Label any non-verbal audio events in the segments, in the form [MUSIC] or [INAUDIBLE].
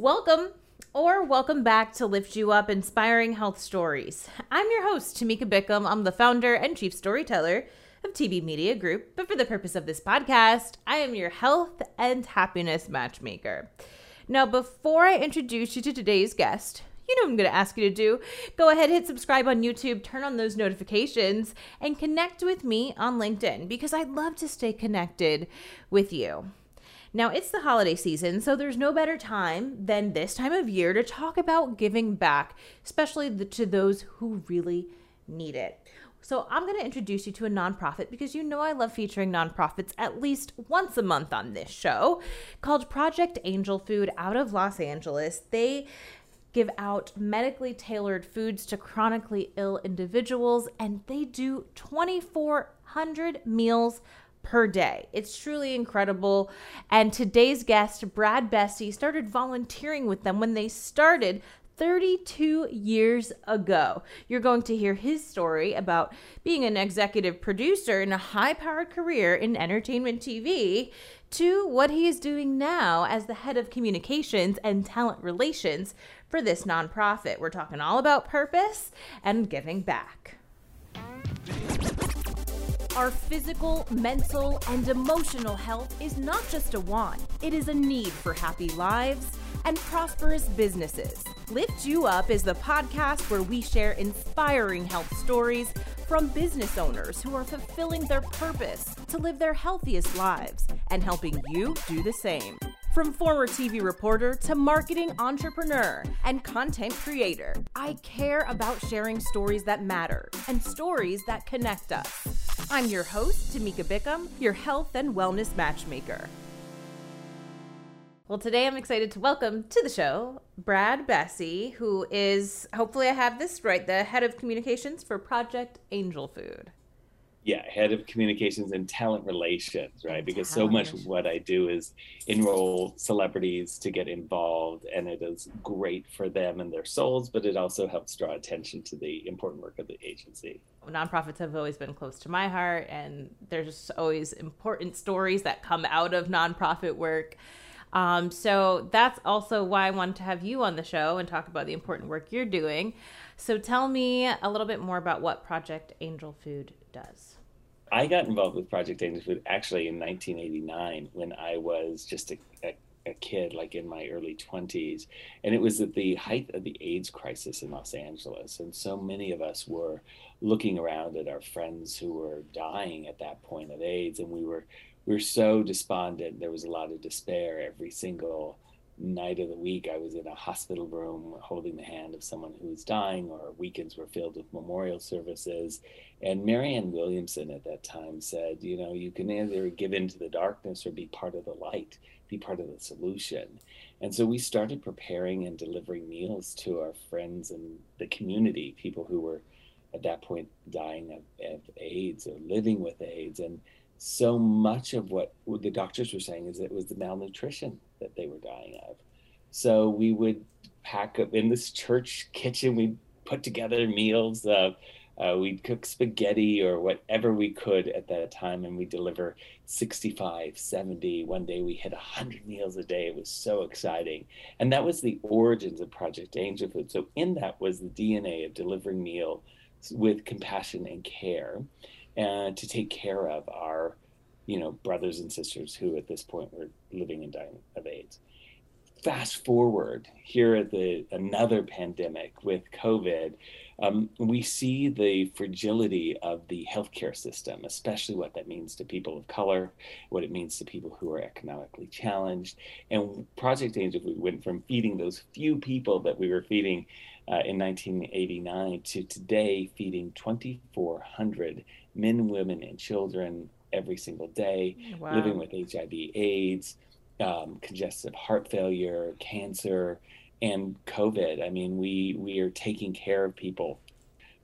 Welcome or welcome back to Lift You Up Inspiring Health Stories. I'm your host, Tamika Bickham. I'm the founder and chief storyteller of TB Media Group, but for the purpose of this podcast, I am your health and happiness matchmaker. Now, before I introduce you to today's guest, you know what I'm going to ask you to do. Go ahead, hit subscribe on YouTube, turn on those notifications, and connect with me on LinkedIn because I'd love to stay connected with you. Now, it's the holiday season, so there's no better time than this time of year to talk about giving back, especially the, to those who really need it. So, I'm going to introduce you to a nonprofit because you know I love featuring nonprofits at least once a month on this show called Project Angel Food out of Los Angeles. They give out medically tailored foods to chronically ill individuals, and they do 2,400 meals per day. It's truly incredible. And today's guest, Brad Bessey, started volunteering with them when they started 32 years ago. You're going to hear his story about being an executive producer in a high powered career in entertainment TV to what he is doing now as the head of communications and talent relations for this nonprofit. We're talking all about purpose and giving back. Our physical, mental, and emotional health is not just a want, it is a need for happy lives and prosperous businesses. Lift You Up is the podcast where we share inspiring health stories from business owners who are fulfilling their purpose to live their healthiest lives and helping you do the same. From former TV reporter to marketing entrepreneur and content creator, I care about sharing stories that matter and stories that connect us. I'm your host, Tamika Bickham, your health and wellness matchmaker. Well, today I'm excited to welcome to the show Brad Bessey, who is, hopefully I have this right, the head of communications for Project Angel Food yeah head of communications and talent relations right? Because so much of what i do is enroll celebrities to get involved and it is great for them and their souls but it also helps draw attention to the important work of the agency. Nonprofits have always been close to my heart and there's always important stories that come out of nonprofit work. Um, so that's also why i wanted to have you on the show and talk about the important work you're doing. So tell me a little bit more about what project angel food does. I got involved with Project Angel Food actually in 1989 when I was just a, a, a, kid, like in my early 20s. And it was at the height of the AIDS crisis in Los Angeles. And so many of us were looking around at our friends who were dying at that point of AIDS. And we were, we were so despondent. There was a lot of despair every single night of the week I was in a hospital room holding the hand of someone who was dying, or weekends were filled with memorial services. And Marianne Williamson at that time said, you know, you can either give in to the darkness or be part of the light, be part of the solution. And so we started preparing and delivering meals to our friends and the community, people who were at that point dying of, of AIDS or living with AIDS. And so much of what the doctors were saying is it was the malnutrition that they were dying of. So we would pack up in this church kitchen, we'd put together meals. Uh, uh, we'd cook spaghetti or whatever we could at that time, and we'd deliver 65, 70. One day we hit 100 meals a day. It was so exciting. And that was the origins of Project Angel Food. So, in that was the DNA of delivering meal with compassion and care, and to take care of our you know, brothers and sisters who at this point were living and dying of AIDS. Fast forward here at the another pandemic with COVID, um, we see the fragility of the healthcare system, especially what that means to people of color, what it means to people who are economically challenged. And Project Angel we went from feeding those few people that we were feeding uh, in 1989 to today feeding 2,400 men, women, and children every single day, wow. living with HIV, AIDS, um, congestive heart failure, cancer, and COVID. I mean, we we are taking care of people,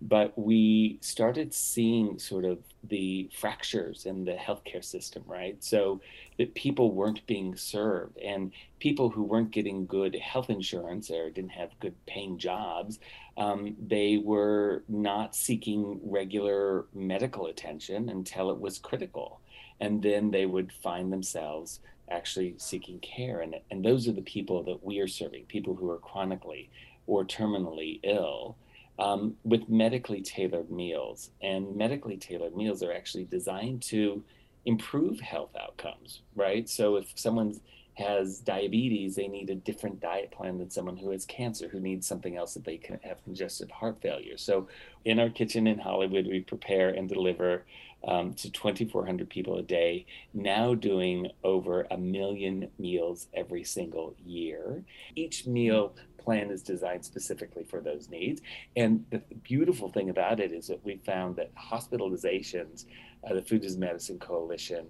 but we started seeing sort of the fractures in the healthcare system, right? So that people weren't being served, and people who weren't getting good health insurance or didn't have good paying jobs, um, they were not seeking regular medical attention until it was critical. And then they would find themselves actually seeking care. And, and those are the people that we are serving, people who are chronically or terminally ill. Um, with medically tailored meals. And medically tailored meals are actually designed to improve health outcomes, right? So if someone has diabetes, they need a different diet plan than someone who has cancer, who needs something else that they can have congestive heart failure. So in our kitchen in Hollywood, we prepare and deliver um, to 2,400 people a day, now doing over a million meals every single year. Each meal plan is designed specifically for those needs. And the beautiful thing about it is that we found that hospitalizations, uh, the Food is Medicine Coalition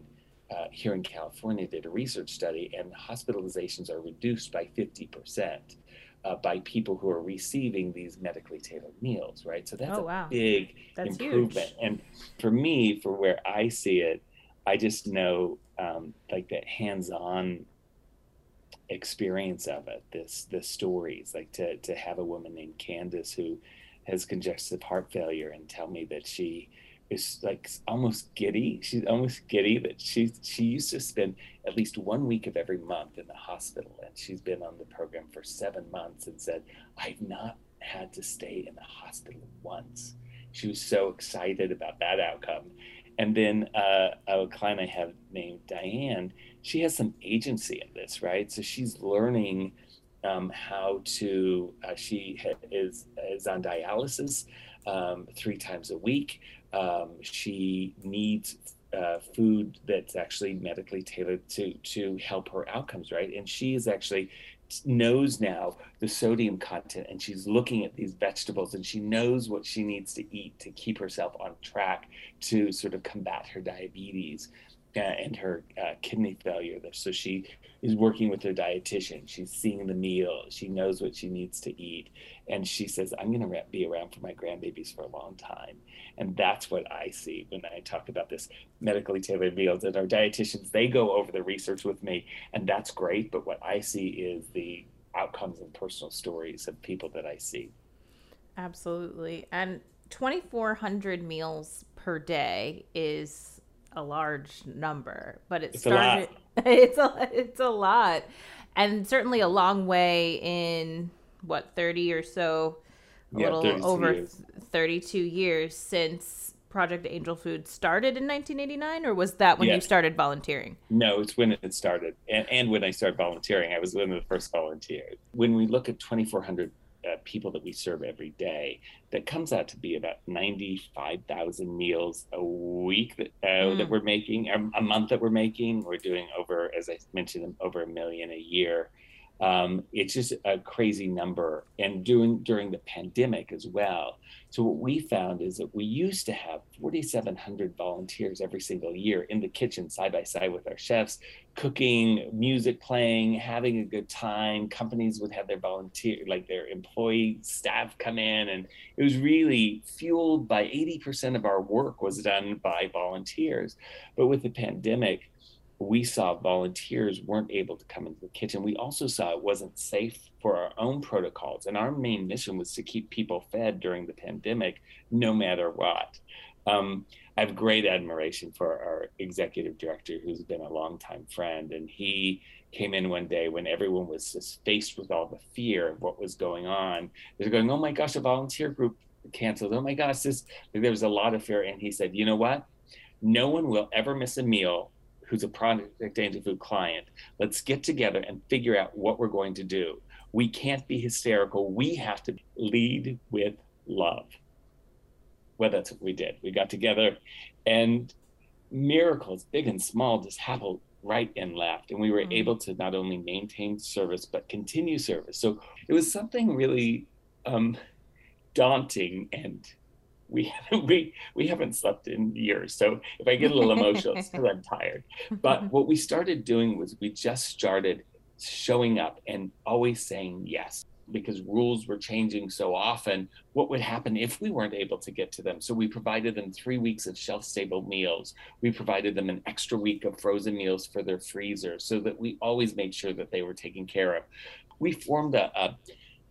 uh, here in California did a research study, and hospitalizations are reduced by 50%. Uh, by people who are receiving these medically tailored meals, right? So that's oh, a big that's improvement. Huge. And for me, for where I see it, I just know um, like that hands-on experience of it. This the stories like to to have a woman named Candace who has congestive heart failure and tell me that she is like almost giddy. She's almost giddy that she she used to spend at least one week of every month in the hospital, and she's been on the program for seven months and said, "I've not had to stay in the hospital once." She was so excited about that outcome. And then uh, a client I have named Diane, she has some agency in this, right? So she's learning um, how to. Uh, she is is on dialysis um, three times a week. Um, she needs uh, food that's actually medically tailored to to help her outcomes, right? And she is actually knows now the sodium content and she's looking at these vegetables and she knows what she needs to eat to keep herself on track to sort of combat her diabetes and her uh, kidney failure. So she is working with her dietitian. She's seeing the meal. She knows what she needs to eat. And she says, I'm going to be around for my grandbabies for a long time. And that's what I see when I talk about this medically tailored meals. And our dietitians, they go over the research with me, and that's great. But what I see is the outcomes and personal stories of people that I see. Absolutely. And 2,400 meals per day is a large number, but it it's started. A [LAUGHS] it's a it's a lot, and certainly a long way in what thirty or so, a yeah, little over years. thirty-two years since Project Angel Food started in 1989, or was that when Yeah. you started volunteering? No, it's when it started, and, and when I started volunteering, I was one of the first volunteers. When we look at 2,400 uh, people that we serve every day, that comes out to be about 95,000 meals a week that, uh, Mm. that we're making, a, a month that we're making. We're doing over, as I mentioned, over a million a year. Um, it's just a crazy number, and doing during the pandemic as well. So what we found is that we used to have 4,700 volunteers every single year in the kitchen, side by side with our chefs, cooking, music playing, having a good time. Companies would have their volunteer, like their employee staff come in, and it was really fueled by 80% of our work was done by volunteers. But with the pandemic, we saw volunteers weren't able to come into the kitchen. We also saw it wasn't safe for our own protocols. And our main mission was to keep people fed during the pandemic, no matter what. Um, I have great admiration for our executive director, who's been a longtime friend. And he came in one day when everyone was just faced with all the fear of what was going on. They're going, oh my gosh, a volunteer group canceled. Oh my gosh, this, there was a lot of fear. And he said, you know what? No one will ever miss a meal who's a Project Food client. Let's get together and figure out what we're going to do. We can't be hysterical. We have to lead with love. Well, that's what we did. We got together and miracles, big and small, just happened right and left. And we were Mhm. able to not only maintain service, but continue service. So it was something really um, daunting and we we we haven't slept in years. So if i get a little emotional it's because i'm tired. But [LAUGHS] what we started doing was we just started showing up and always saying yes because rules were changing so often. What would happen if we weren't able to get to them? So we provided them three weeks of shelf stable meals. We provided them an extra week of frozen meals for their freezer so that we always made sure that they were taken care of. We formed a, a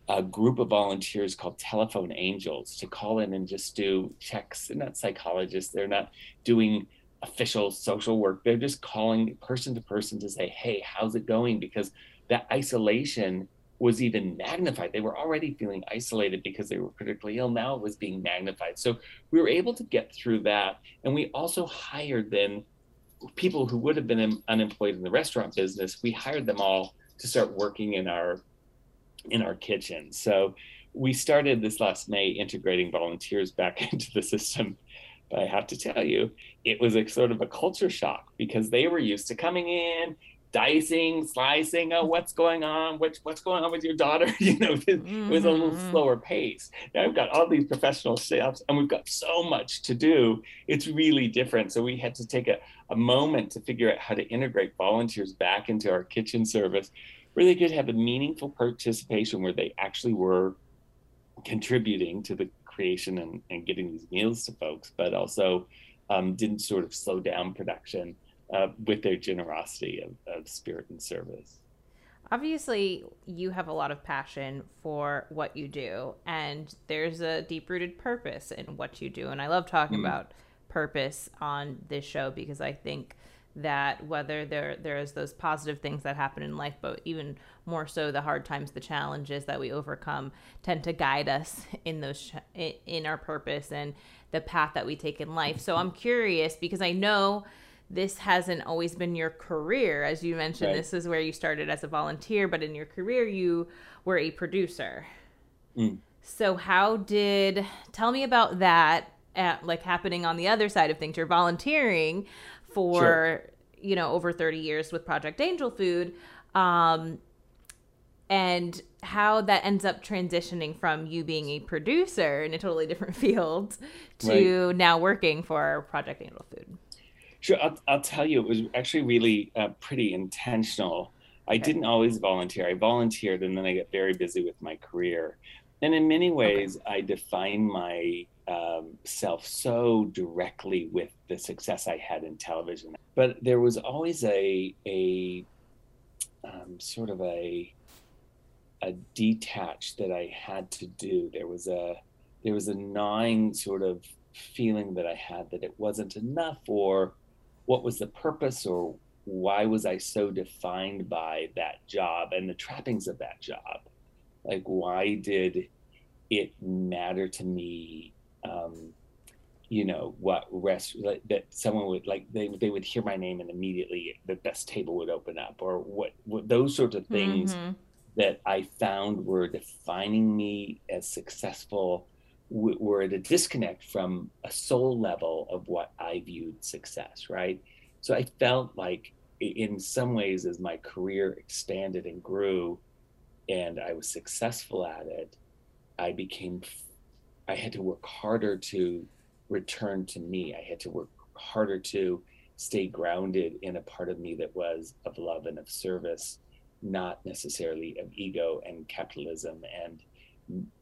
a group of volunteers called telephone angels to call in and just do checks they're not psychologists they're not doing official social work. They're just calling person to person to say, hey, how's it going? Because that isolation was even magnified. They were already feeling isolated because they were critically ill. Now it was being magnified. So we were able to get through that. And we also hired then people who would have been unemployed in the restaurant business. We hired them all to start working in our in our kitchen. So we started this last May integrating volunteers back [LAUGHS] into the system. But I have to tell you, it was a sort of a culture shock because they were used to coming in, dicing, slicing. Oh, what's going on? What's what's going on with your daughter? [LAUGHS] You know, it, mm-hmm. was a little mm-hmm. slower pace. Now we've got all these professional chefs, and we've got so much to do. It's really different. So we had to take a, a moment to figure out how to integrate volunteers back into our kitchen service, where they could have a meaningful participation, where they actually were contributing to the creation and, and getting these meals to folks, but also um, didn't sort of slow down production uh, with their generosity of, of spirit and service. Obviously, you have a lot of passion for what you do, and there's a deep rooted purpose in what you do. And I love talking mm. about purpose on this show because I think that whether there there's those positive things that happen in life but even more so the hard times the challenges that we overcome tend to guide us in those in our purpose and the path that we take in life so i'm curious because i know this hasn't always been your career. As you mentioned, right. this is where you started as a volunteer, but in your career, you were a producer. Mm. So, how did tell me about that? At, like happening on the other side of things, you're volunteering for sure. you know over 30 years with Project Angel Food, um, and how that ends up transitioning from you being a producer in a totally different [LAUGHS] field to right. now working for Project Angel Food. Sure, I'll, I'll tell you, it was actually really uh, pretty intentional. I okay. didn't always volunteer. I volunteered and then I got very busy with my career. And in many ways, okay. I define my um, self so directly with the success I had in television. But there was always a a um, sort of a a detach that I had to do. There was a there was a gnawing sort of feeling that I had that it wasn't enough or what was the purpose or why was I so defined by that job and the trappings of that job? Like, why did it matter to me? Um, you know what rest that someone would like they they would hear my name and immediately the best table would open up or what, what those sorts of things mm-hmm. that I found were defining me as successful were at a disconnect from a soul level of what I viewed success, right? So I felt like, in some ways, as my career expanded and grew, and I was successful at it, I became, I had to work harder to return to me. I had to work harder to stay grounded in a part of me that was of love and of service, not necessarily of ego and capitalism and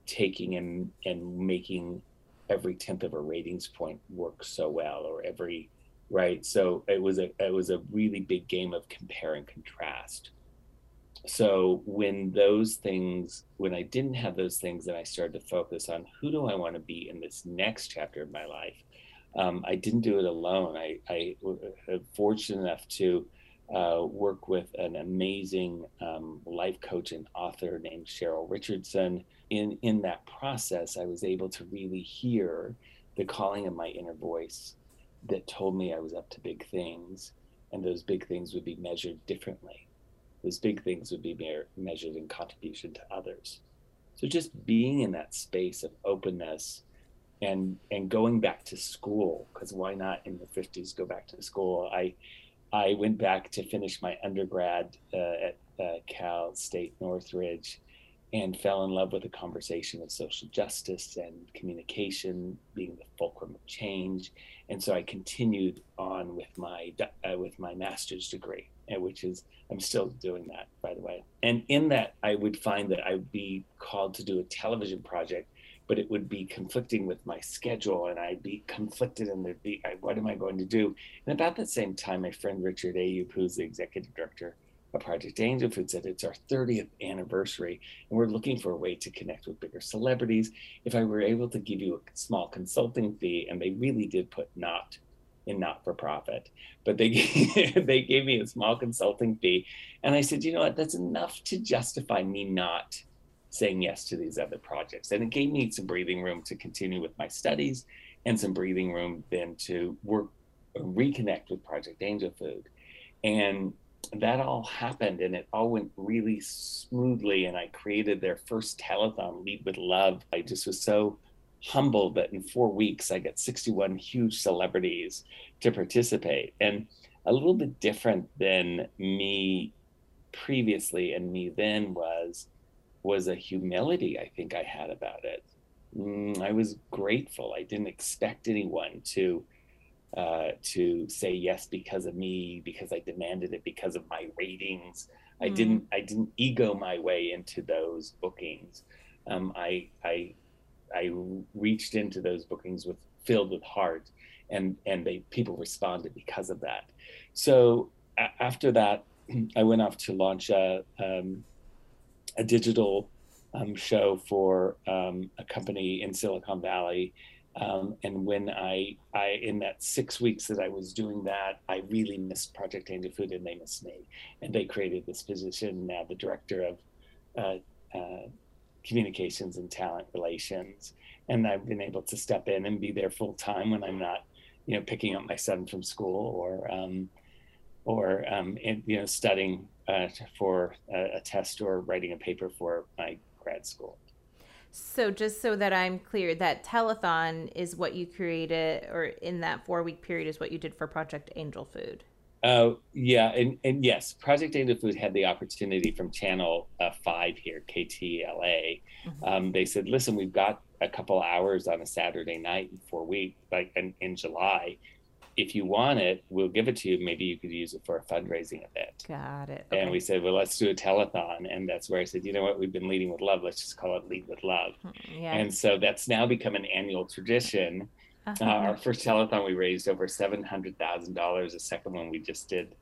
taking and and making every tenth of a ratings point work so well or every right so it was a it was a really big game of compare and contrast so when those things when i didn't have those things and i started to focus on who do i want to be in this next chapter of my life um, i didn't do it alone. I i was fortunate enough to uh, work with an amazing um, life coach and author named cheryl richardson. In in that process i was able to really hear the calling of my inner voice that told me i was up to big things and those big things would be measured differently those big things would be measured in contribution to others. So just being in that space of openness and and going back to school because why not in the 50s go back to school? I i went back to finish my undergrad uh, at uh, cal state northridge and fell in love with the conversation of social justice and communication being the fulcrum of change. And so I continued on with my uh, with my master's degree, which is I'm still doing that, by the way. And in that, I would find that I would be called to do a television project, but it would be conflicting with my schedule, and I'd be conflicted, and there'd be what am I going to do? And about the same time, my friend Richard Ayoub, who's the executive director of Project Angel Food said it's our 30th anniversary, and we're looking for a way to connect with bigger celebrities. If I were able to give you a small consulting fee, and they really did put not in not for profit, but they [LAUGHS] they gave me a small consulting fee, and I said, you know what, that's enough to justify me not saying yes to these other projects, and it gave me some breathing room to continue with my studies, and some breathing room then to work reconnect with Project Angel Food, and that all happened and it all went really smoothly and i created their first telethon lead with love. I just was so humbled that in four weeks I get 61 huge celebrities to participate. And a little bit different than me previously and me then was was a humility I think I had about it. Mm, I was grateful. I didn't expect anyone to uh, to say yes because of me, because I demanded it, because of my ratings. Mm. I didn't I didn't ego my way into those bookings. Um, I I I reached into those bookings with filled with heart, and and they people responded because of that. So a- after that, [CLEARS THROAT] I went off to launch a um, a digital um, show for um, a company in Silicon Valley. Um, and when I, I, in that six weeks that I was doing that, I really missed Project Angel Food and they missed me. And they created this position now, the director of uh, uh, communications and talent relations. And I've been able to step in and be there full time when I'm not, you know, picking up my son from school or, um, or um, in, you know, studying uh, for a, a test or writing a paper for my grad school. So, just so that I'm clear, that telethon is what you created, or in that four week period, is what you did for Project Angel Food. Uh, yeah, and, and yes, Project Angel Food had the opportunity from Channel uh, 5 here, KTLA. Mm-hmm. Um, they said, listen, we've got a couple hours on a Saturday night in four weeks, like in, in July. If you want it, we'll give it to you. Maybe you could use it for a fundraising event. Got it. Okay. And we said, well, let's do a telethon. And that's where I said, you know what? We've been leading with love. Let's just call it Lead with Love. Hmm, yeah. And so that's now become an annual tradition uh-huh. Uh, our first telethon, we raised over seven hundred thousand dollars. The second one we just did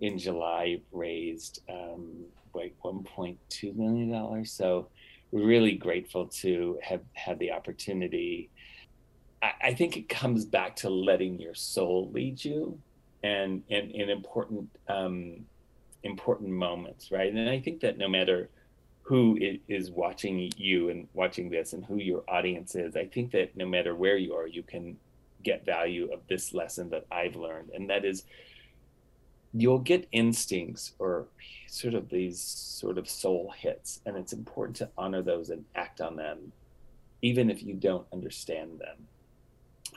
in July raised um, like one point two million dollars. So we're really grateful to have had the opportunity. I, I, think it comes back to letting your soul lead you, and and in important um, important moments, right? And I think that no matter who is watching you and watching this and who your audience is. I think that no matter where you are, you can get value of this lesson that I've learned. And that is you'll get instincts or sort of these sort of soul hits. And it's important to honor those and act on them, even if you don't understand them.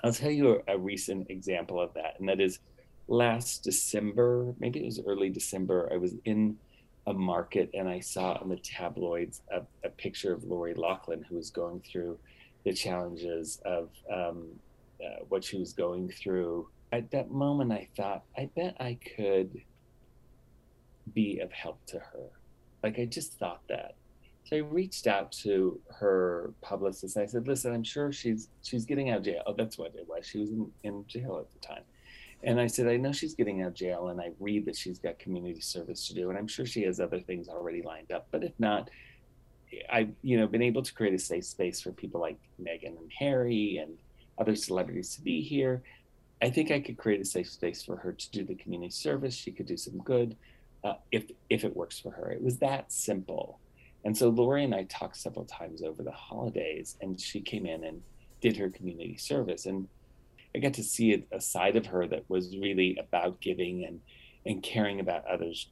I'll tell you a, a recent example of that. And that is last December, maybe it was early December, I was in a market and I saw on the tabloids a, a picture of Lori Loughlin who was going through the challenges of um, uh, what she was going through. At that moment, I thought, I bet I could be of help to her. Like I just thought that. So I reached out to her publicist. and I said, "Listen, I'm sure she's she's getting out of jail. Oh, that's what it was. She was in, in jail at the time." And I said, I know she's getting out of jail, and I read that she's got community service to do, and I'm sure she has other things already lined up. But if not, I've you know been able to create a safe space for people like Meghan and Harry and other celebrities to be here. I think I could create a safe space for her to do the community service. She could do some good uh, if if it works for her. It was that simple. And so Lori and I talked several times over the holidays, and she came in and did her community service. And I got to see a, side of her that was really about giving and and caring about others.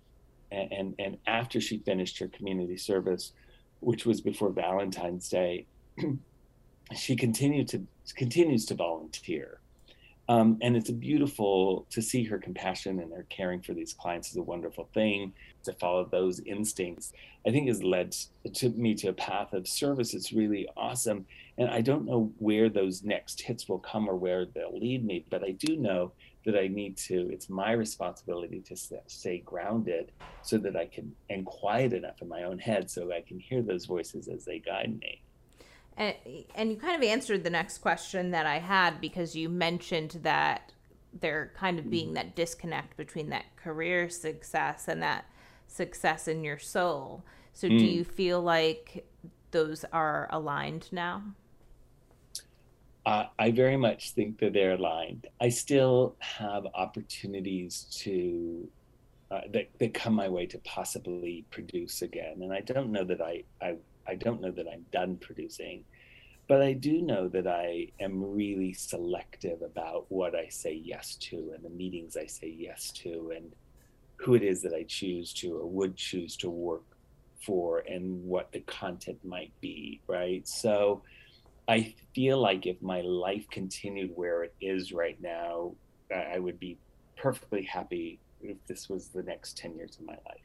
And, and and after she finished her community service, which was before Valentine's Day, [CLEARS THROAT] she continued to continues to volunteer. Um, and it's beautiful to see her compassion and her caring for these clients is a wonderful thing. To follow those instincts, I think has led to me to a path of service. It's really awesome. And I don't know where those next hits will come or where they'll lead me, but I do know that I need to, it's my responsibility to stay grounded so that I can, and quiet enough in my own head so I can hear those voices as they guide me. And, and you kind of answered the next question that I had because you mentioned that there kind of being that disconnect between that career success and that success in your soul. So, mm. do you feel like those are aligned now? Uh, I very much think that they're aligned. I still have opportunities to uh, that that come my way to possibly produce again, and I don't know that I I I don't know that I'm done producing, but I do know that I am really selective about what I say yes to and the meetings I say yes to and who it is that I choose to or would choose to work for and what the content might be, right? So I feel like if my life continued where it is right now, I would be perfectly happy if this was the next 10 years of my life.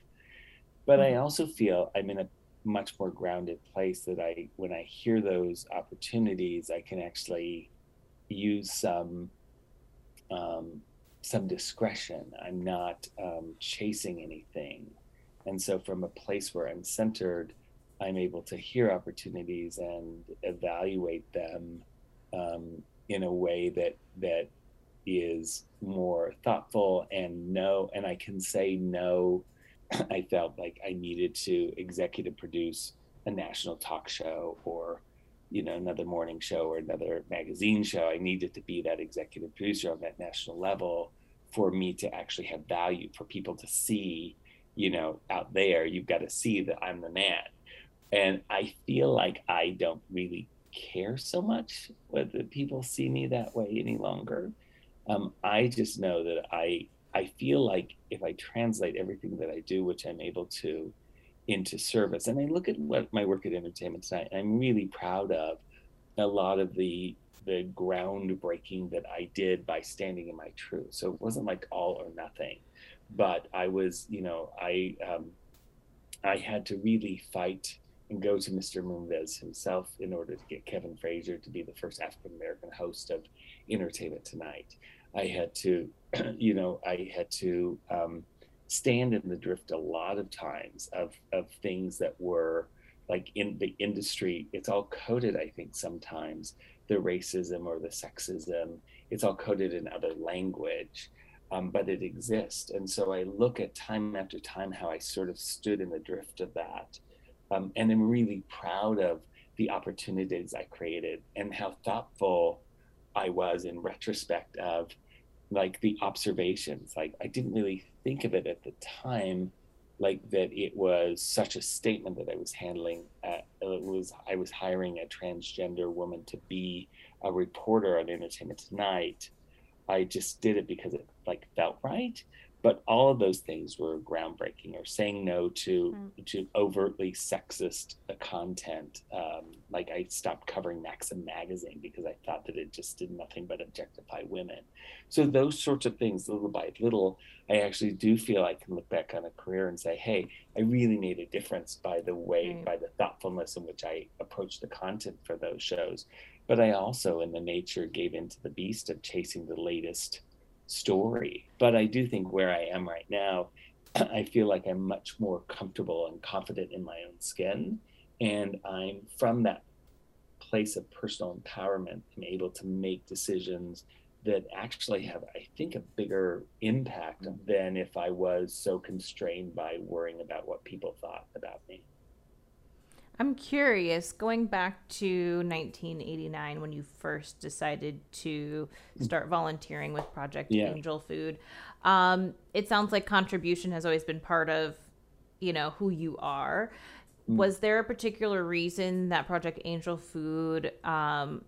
But I mm-hmm. also feel I'm in a much more grounded place that I, when I hear those opportunities, I can actually use some, um, some discretion. I'm not um, chasing anything. And so, from a place where I'm centered, I'm able to hear opportunities and evaluate them um, in a way that that is more thoughtful and no, and I can say no [CLEARS THROAT] I felt like I needed to executive produce a national talk show or you know another morning show or another magazine show. I needed to be that executive producer on that national level for me to actually have value for people to see you know out there you've got to see that i'm the man. And i feel like i don't really care so much whether people see me that way any longer. Um, i just know that i I feel like if I translate everything that I do, which I'm able to, into service, and I look at what my work at Entertainment Tonight, I'm really proud of a lot of the the groundbreaking that I did by standing in my truth. So it wasn't like all or nothing, but I was, you know, I um, I had to really fight and go to Mr. Moonves himself in order to get Kevin Frazier to be the first African American host of Entertainment Tonight. I had to, [CLEARS THROAT] you know, I had to um, stand in the drift a lot of times of of things that were like in the industry. It's all coded, I think, sometimes the racism or the sexism. It's all coded in other language. Um, but it exists. And so I look at time after time how I sort of stood in the drift of that. Um, and I'm really proud of the opportunities I created and how thoughtful I was in retrospect of like the observations. Like I didn't really think of it at the time, like that it was such a statement that I was handling. Uh, it was I was hiring a transgender woman to be a reporter on Entertainment Tonight. I just did it because it like felt right but all of those things were groundbreaking or saying no to mm. to overtly sexist content um, like i stopped covering maxim magazine because i thought that it just did nothing but objectify women so those sorts of things little by little i actually do feel i can look back on a career and say hey i really made a difference by the way right. by the thoughtfulness in which i approached the content for those shows but i also in the nature gave into the beast of chasing the latest story. But I do think where I am right now, [CLEARS THROAT] I feel like I'm much more comfortable and confident in my own skin. And I'm from that place of personal empowerment, I'm able to make decisions that actually have, I think, a bigger impact than if I was so constrained by worrying about what people thought about me. I'm curious, going back to 1989 when you first decided to start volunteering with Project yeah. Angel Food, um, it sounds like contribution has always been part of, you know, who you are. Mm. Was there a particular reason that Project Angel Food, um,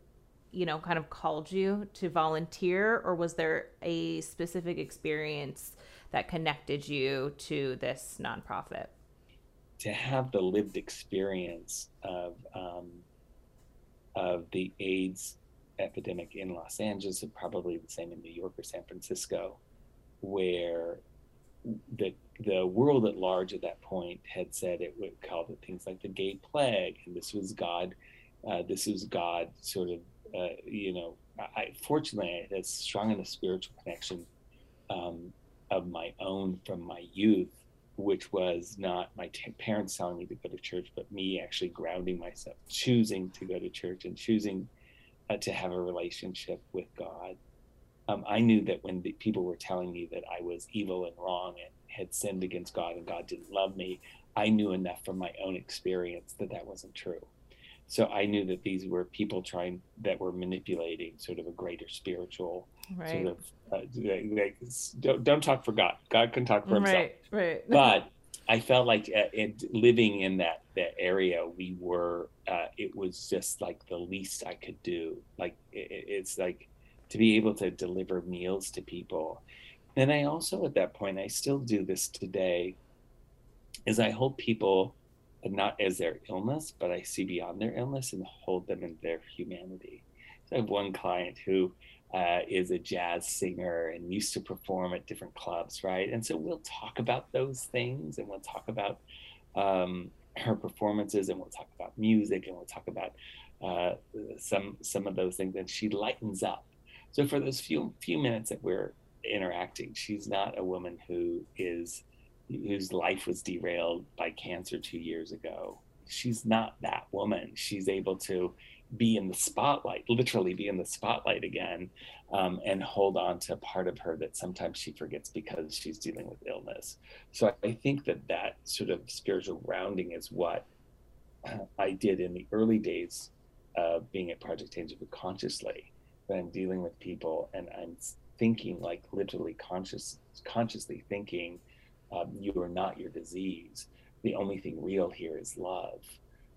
you know, kind of called you to volunteer, or was there a specific experience that connected you to this nonprofit? To have the lived experience of um, of the AIDS epidemic in Los Angeles, and probably the same in New York or San Francisco, where the the world at large at that point had said it would call it things like the gay plague, and this was God, uh, this was God sort of, uh, you know, I fortunately had strong in a spiritual connection um, of my own from my youth which was not my t- parents telling me to go to church, but me actually grounding myself, choosing to go to church and choosing uh, to have a relationship with God. Um, I knew that when people were telling me that I was evil and wrong and had sinned against God and God didn't love me, I knew enough from my own experience that that wasn't true. So I knew that these were people trying that were manipulating sort of a greater spiritual right. sort of. Uh, like, don't, don't talk for God. God can talk for himself. Right, right. [LAUGHS] But I felt like uh, it, living in that that area, we were. Uh, it was just like the least I could do. Like it, it's like to be able to deliver meals to people, and I also at that point I still do this today. Is I hold people not as their illness, but I see beyond their illness and hold them in their humanity. So I have one client who uh, is a jazz singer and used to perform at different clubs, right? And so we'll talk about those things and we'll talk about um, her performances and we'll talk about music and we'll talk about uh, some some of those things. And she lightens up. So for those few few minutes that we're interacting, she's not a woman who is whose life was derailed by cancer two years ago. She's not that woman. She's able to be in the spotlight, literally be in the spotlight again, um, and hold on to part of her that sometimes she forgets because she's dealing with illness. So I think that that sort of spiritual grounding is what I did in the early days of being at Project Angel consciously. When I'm dealing with people and I'm thinking like literally conscious, consciously thinking um, you are not your disease. The only thing real here is love.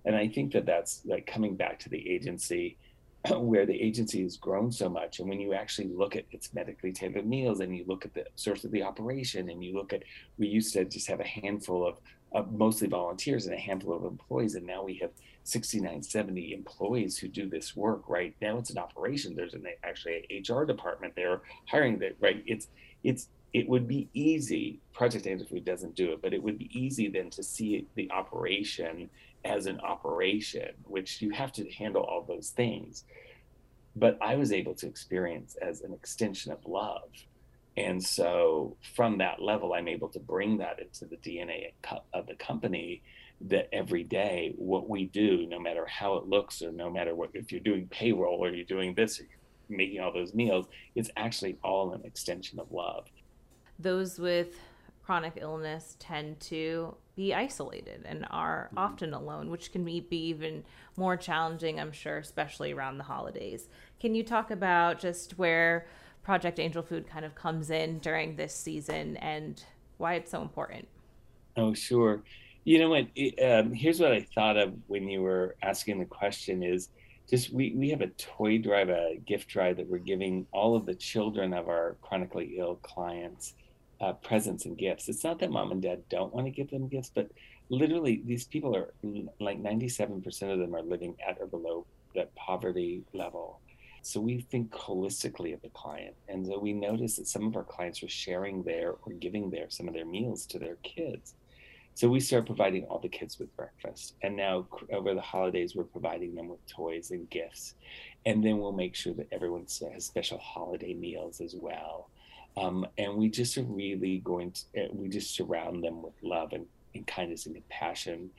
And I think that that's like coming back to the agency [CLEARS THROAT] where the agency has grown so much. And when you actually look at its medically tailored meals and you look at the source of the operation and you look at, we used to just have a handful of uh, mostly volunteers and a handful of employees. And now we have 69, 70 employees who do this work, right? Now it's an operation. There's an actually a HR department there hiring that, right? It's, it's, it would be easy, Project Angel Food doesn't do it, but it would be easy then to see the operation as an operation, which you have to handle all those things. But I was able to experience as an extension of love. And so from that level, I'm able to bring that into the DNA of the company that every day, what we do, no matter how it looks, or no matter what, if you're doing payroll or you're doing this, or you're making all those meals, it's actually all an extension of love those with chronic illness tend to be isolated and are mm-hmm. often alone, which can be, be even more challenging, I'm sure, especially around the holidays. Can you talk about just where Project Angel Food kind of comes in during this season and why it's so important? Oh, sure. You know what? It, um, here's what I thought of when you were asking the question is just we, we have a toy drive, a gift drive that we're giving all of the children of our chronically ill clients uh, presents and gifts. It's not that mom and dad don't want to give them gifts, but literally these people are like 97% of them are living at or below that poverty level. So we think holistically of the client. And so we notice that some of our clients are sharing their or giving their some of their meals to their kids. So we start providing all the kids with breakfast. And now over the holidays, we're providing them with toys and gifts. And then we'll make sure that everyone has special holiday meals as well. Um, and we just are really going to, eh, we just surround them with love and, and kindness and compassion.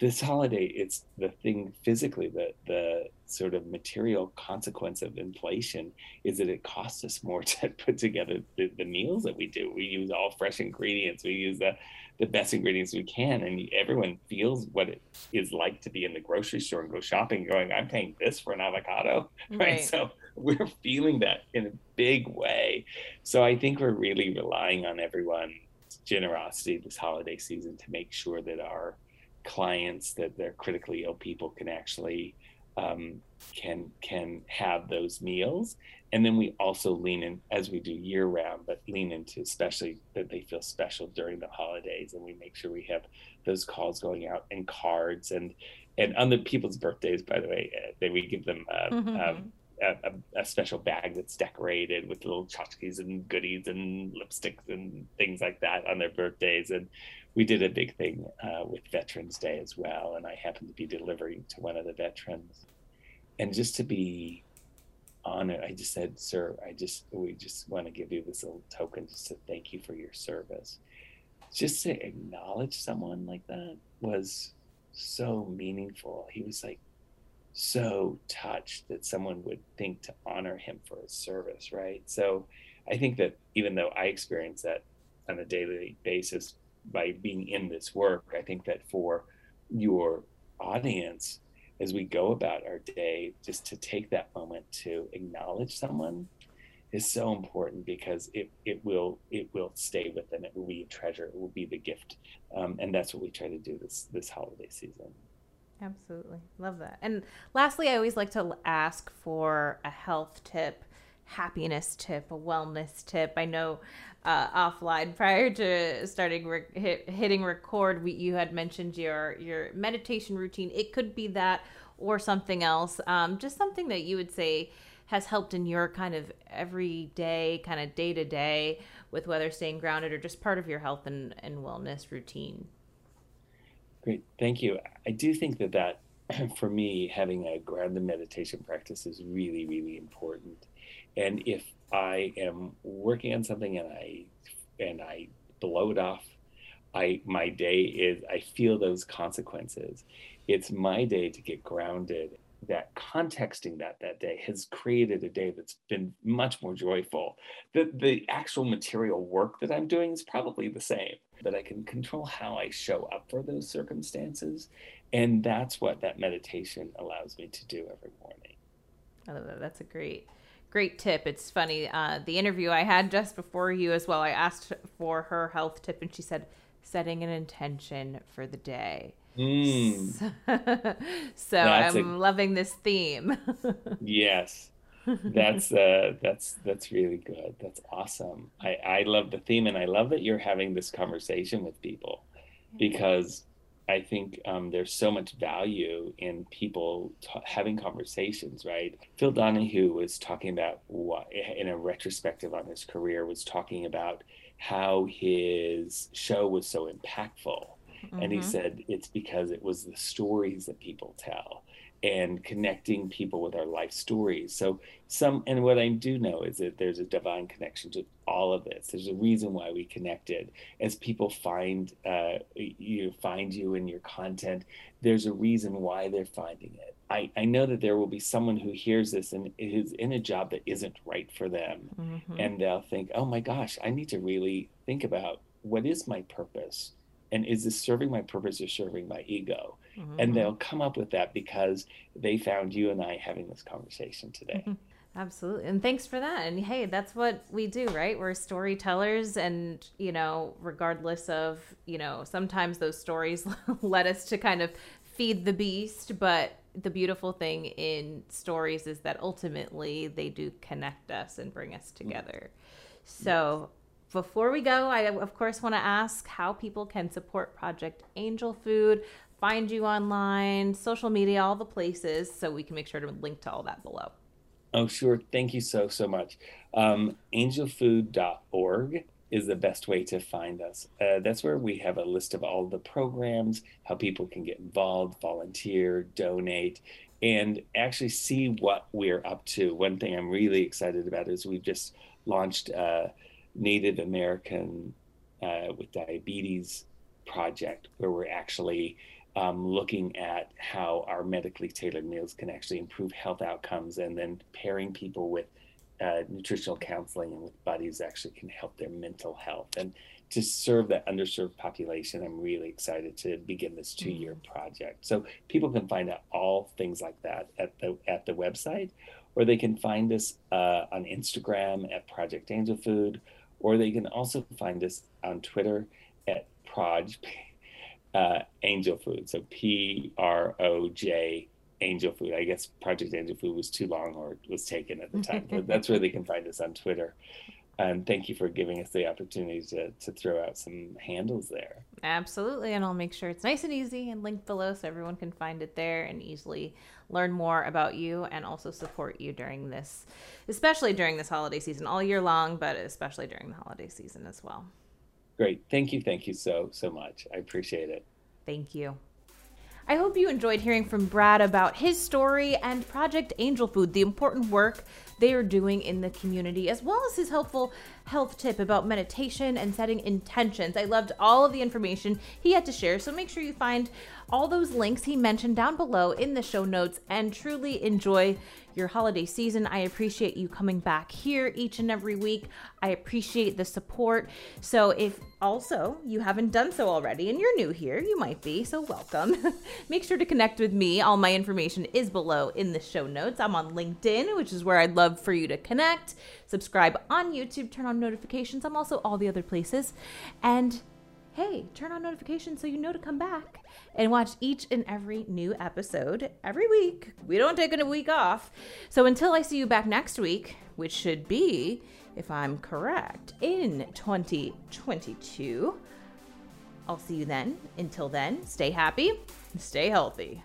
This holiday, it's the thing physically, the, the sort of material consequence of inflation is that it costs us more [LAUGHS] to put together the, the meals that we do. We use all fresh ingredients, we use the, the best ingredients we can, and everyone feels what it is like to be in the grocery store and go shopping, going, I'm paying this for an avocado, [LAUGHS] right? right? So we're feeling that in a big way. So I think we're really relying on everyone's generosity this holiday season to make sure that our clients, that they're critically ill people, can actually um, can can have those meals. And then we also lean in as we do year round, but lean into especially that they feel special during the holidays, and we make sure we have those calls going out and cards and and on the people's birthdays. By the way, uh, that we give them uh, mm-hmm. um, a, a, special bag that's decorated with little tchotchkes and goodies and lipsticks and things like that on their birthdays. And we did a big thing uh, with Veterans Day as well. And I happened to be delivering to one of the veterans. And just to be honored, I just said, Sir, I just, we just want to give you this little token just to thank you for your service. Just to acknowledge someone like that was so meaningful. He was like, so touched that someone would think to honor him for his service, right? So I think that even though I experience that on a daily basis by being in this work, I think that for your audience, as we go about our day, just to take that moment to acknowledge someone is so important because it, it will it will stay with them. It will be a treasure. It will be the gift, um, and that's what we try to do this this holiday season. Absolutely, love that. And lastly, I always like to ask for a health tip, happiness tip, a wellness tip. I know uh, offline prior to starting re- hit, hitting record, we, you had mentioned your your meditation routine. It could be that or something else. Um, just something that you would say has helped in your kind of everyday, kind of day to day with whether staying grounded or just part of your health and, and wellness routine? Great. Thank you. I do think that that [CLEARS THROAT] for me, having a grounded meditation practice is really, really important. And if I am working on something and I and I blow it off, I my day is I feel those consequences. It's my day to get grounded that contexting that that day has created a day that's been much more joyful. The the actual material work that I'm doing is probably the same, but I can control how I show up for those circumstances, and that's what that meditation allows me to do every morning. I love that. That's a great great tip. It's funny. Uh, the interview I had just before you as well, I asked for her health tip, and she said setting an intention for the day. Mm. [LAUGHS] so I'm a, loving this theme. [LAUGHS] yes. That's uh that's that's really good. That's awesome. I I love the theme and I love that you're having this conversation with people because I think um, there's so much value in people t- having conversations, right? Phil Donahue was talking about what, in a retrospective on his career, was talking about how his show was so impactful Mm-hmm. And he mm-hmm. said it's because it was the stories that people tell and connecting people with our life stories. So some and what I do know is that there's a divine connection to all of this. There's a reason why we connected. As people find uh, you find you in your content, there's a reason why they're finding it. I, I know that there will be someone who hears this and is in a job that isn't right for them. Mm-hmm. And they'll think, oh my gosh, I need to really think about what is my purpose? and is this serving my purpose or serving my ego mm-hmm. and they'll come up with that because they found you and i having this conversation today. Mm-hmm. absolutely. And thanks for that. And hey that's what we do right? We're storytellers and you know regardless of you know sometimes those stories [LAUGHS] led us to kind of feed the beast. But the beautiful thing in stories is that ultimately they do connect us and bring us mm-hmm. together. So before we go, I of course want to ask how people can support Project Angel Food, find you online, social media, all the places, so we can make sure to link to all that below. Oh, sure. Thank you so, so much. Um, angelfood.org is the best way to find us. Uh, that's where we have a list of all the programs, how people can get involved, volunteer, donate, and actually see what we're up to. One thing I'm really excited about is we've just launched. a Native American uh, with Diabetes project, where we're actually um, looking at how our medically tailored meals can actually improve health outcomes, and then pairing people with uh, nutritional counseling and with buddies actually can help their mental health. And to serve that underserved population, I'm really excited to begin this two-year mm-hmm. project. So people can find out all things like that at the at the website, or they can find us uh, on Instagram at Project Angel Food, or they can also find us on Twitter at Proj uh, Angel Food. So P R O J Angel Food. I guess Project Angel Food was too long or was taken at the time, but [LAUGHS] that's where they can find us on Twitter. And thank you for giving us the opportunity to, to throw out some handles there. Absolutely. And I'll make sure it's nice and easy and linked below so everyone can find it there and easily learn more about you and also support you during this, especially during this holiday season, all year long, but especially during the holiday season as well. Great. Thank you. Thank you so, so much. I appreciate it. Thank you. I hope you enjoyed hearing from Brad about his story and Project Angel Food, the important work they are doing in the community, as well as his helpful health tip about meditation and setting intentions. I loved all of the information he had to share, so make sure you find all those links he mentioned down below in the show notes and truly enjoy your holiday season. I appreciate you coming back here each and every week. I appreciate the support. So, if also you haven't done so already and you're new here, you might be, so welcome. [LAUGHS] Make sure to connect with me. All my information is below in the show notes. I'm on LinkedIn, which is where I'd love for you to connect. Subscribe on YouTube, turn on notifications. I'm also all the other places. And hey, turn on notifications so you know to come back and watch each and every new episode every week. We don't take a week off. So until I see you back next week, which should be, if I'm correct, in 2022, I'll see you then. Until then, stay happy, stay healthy.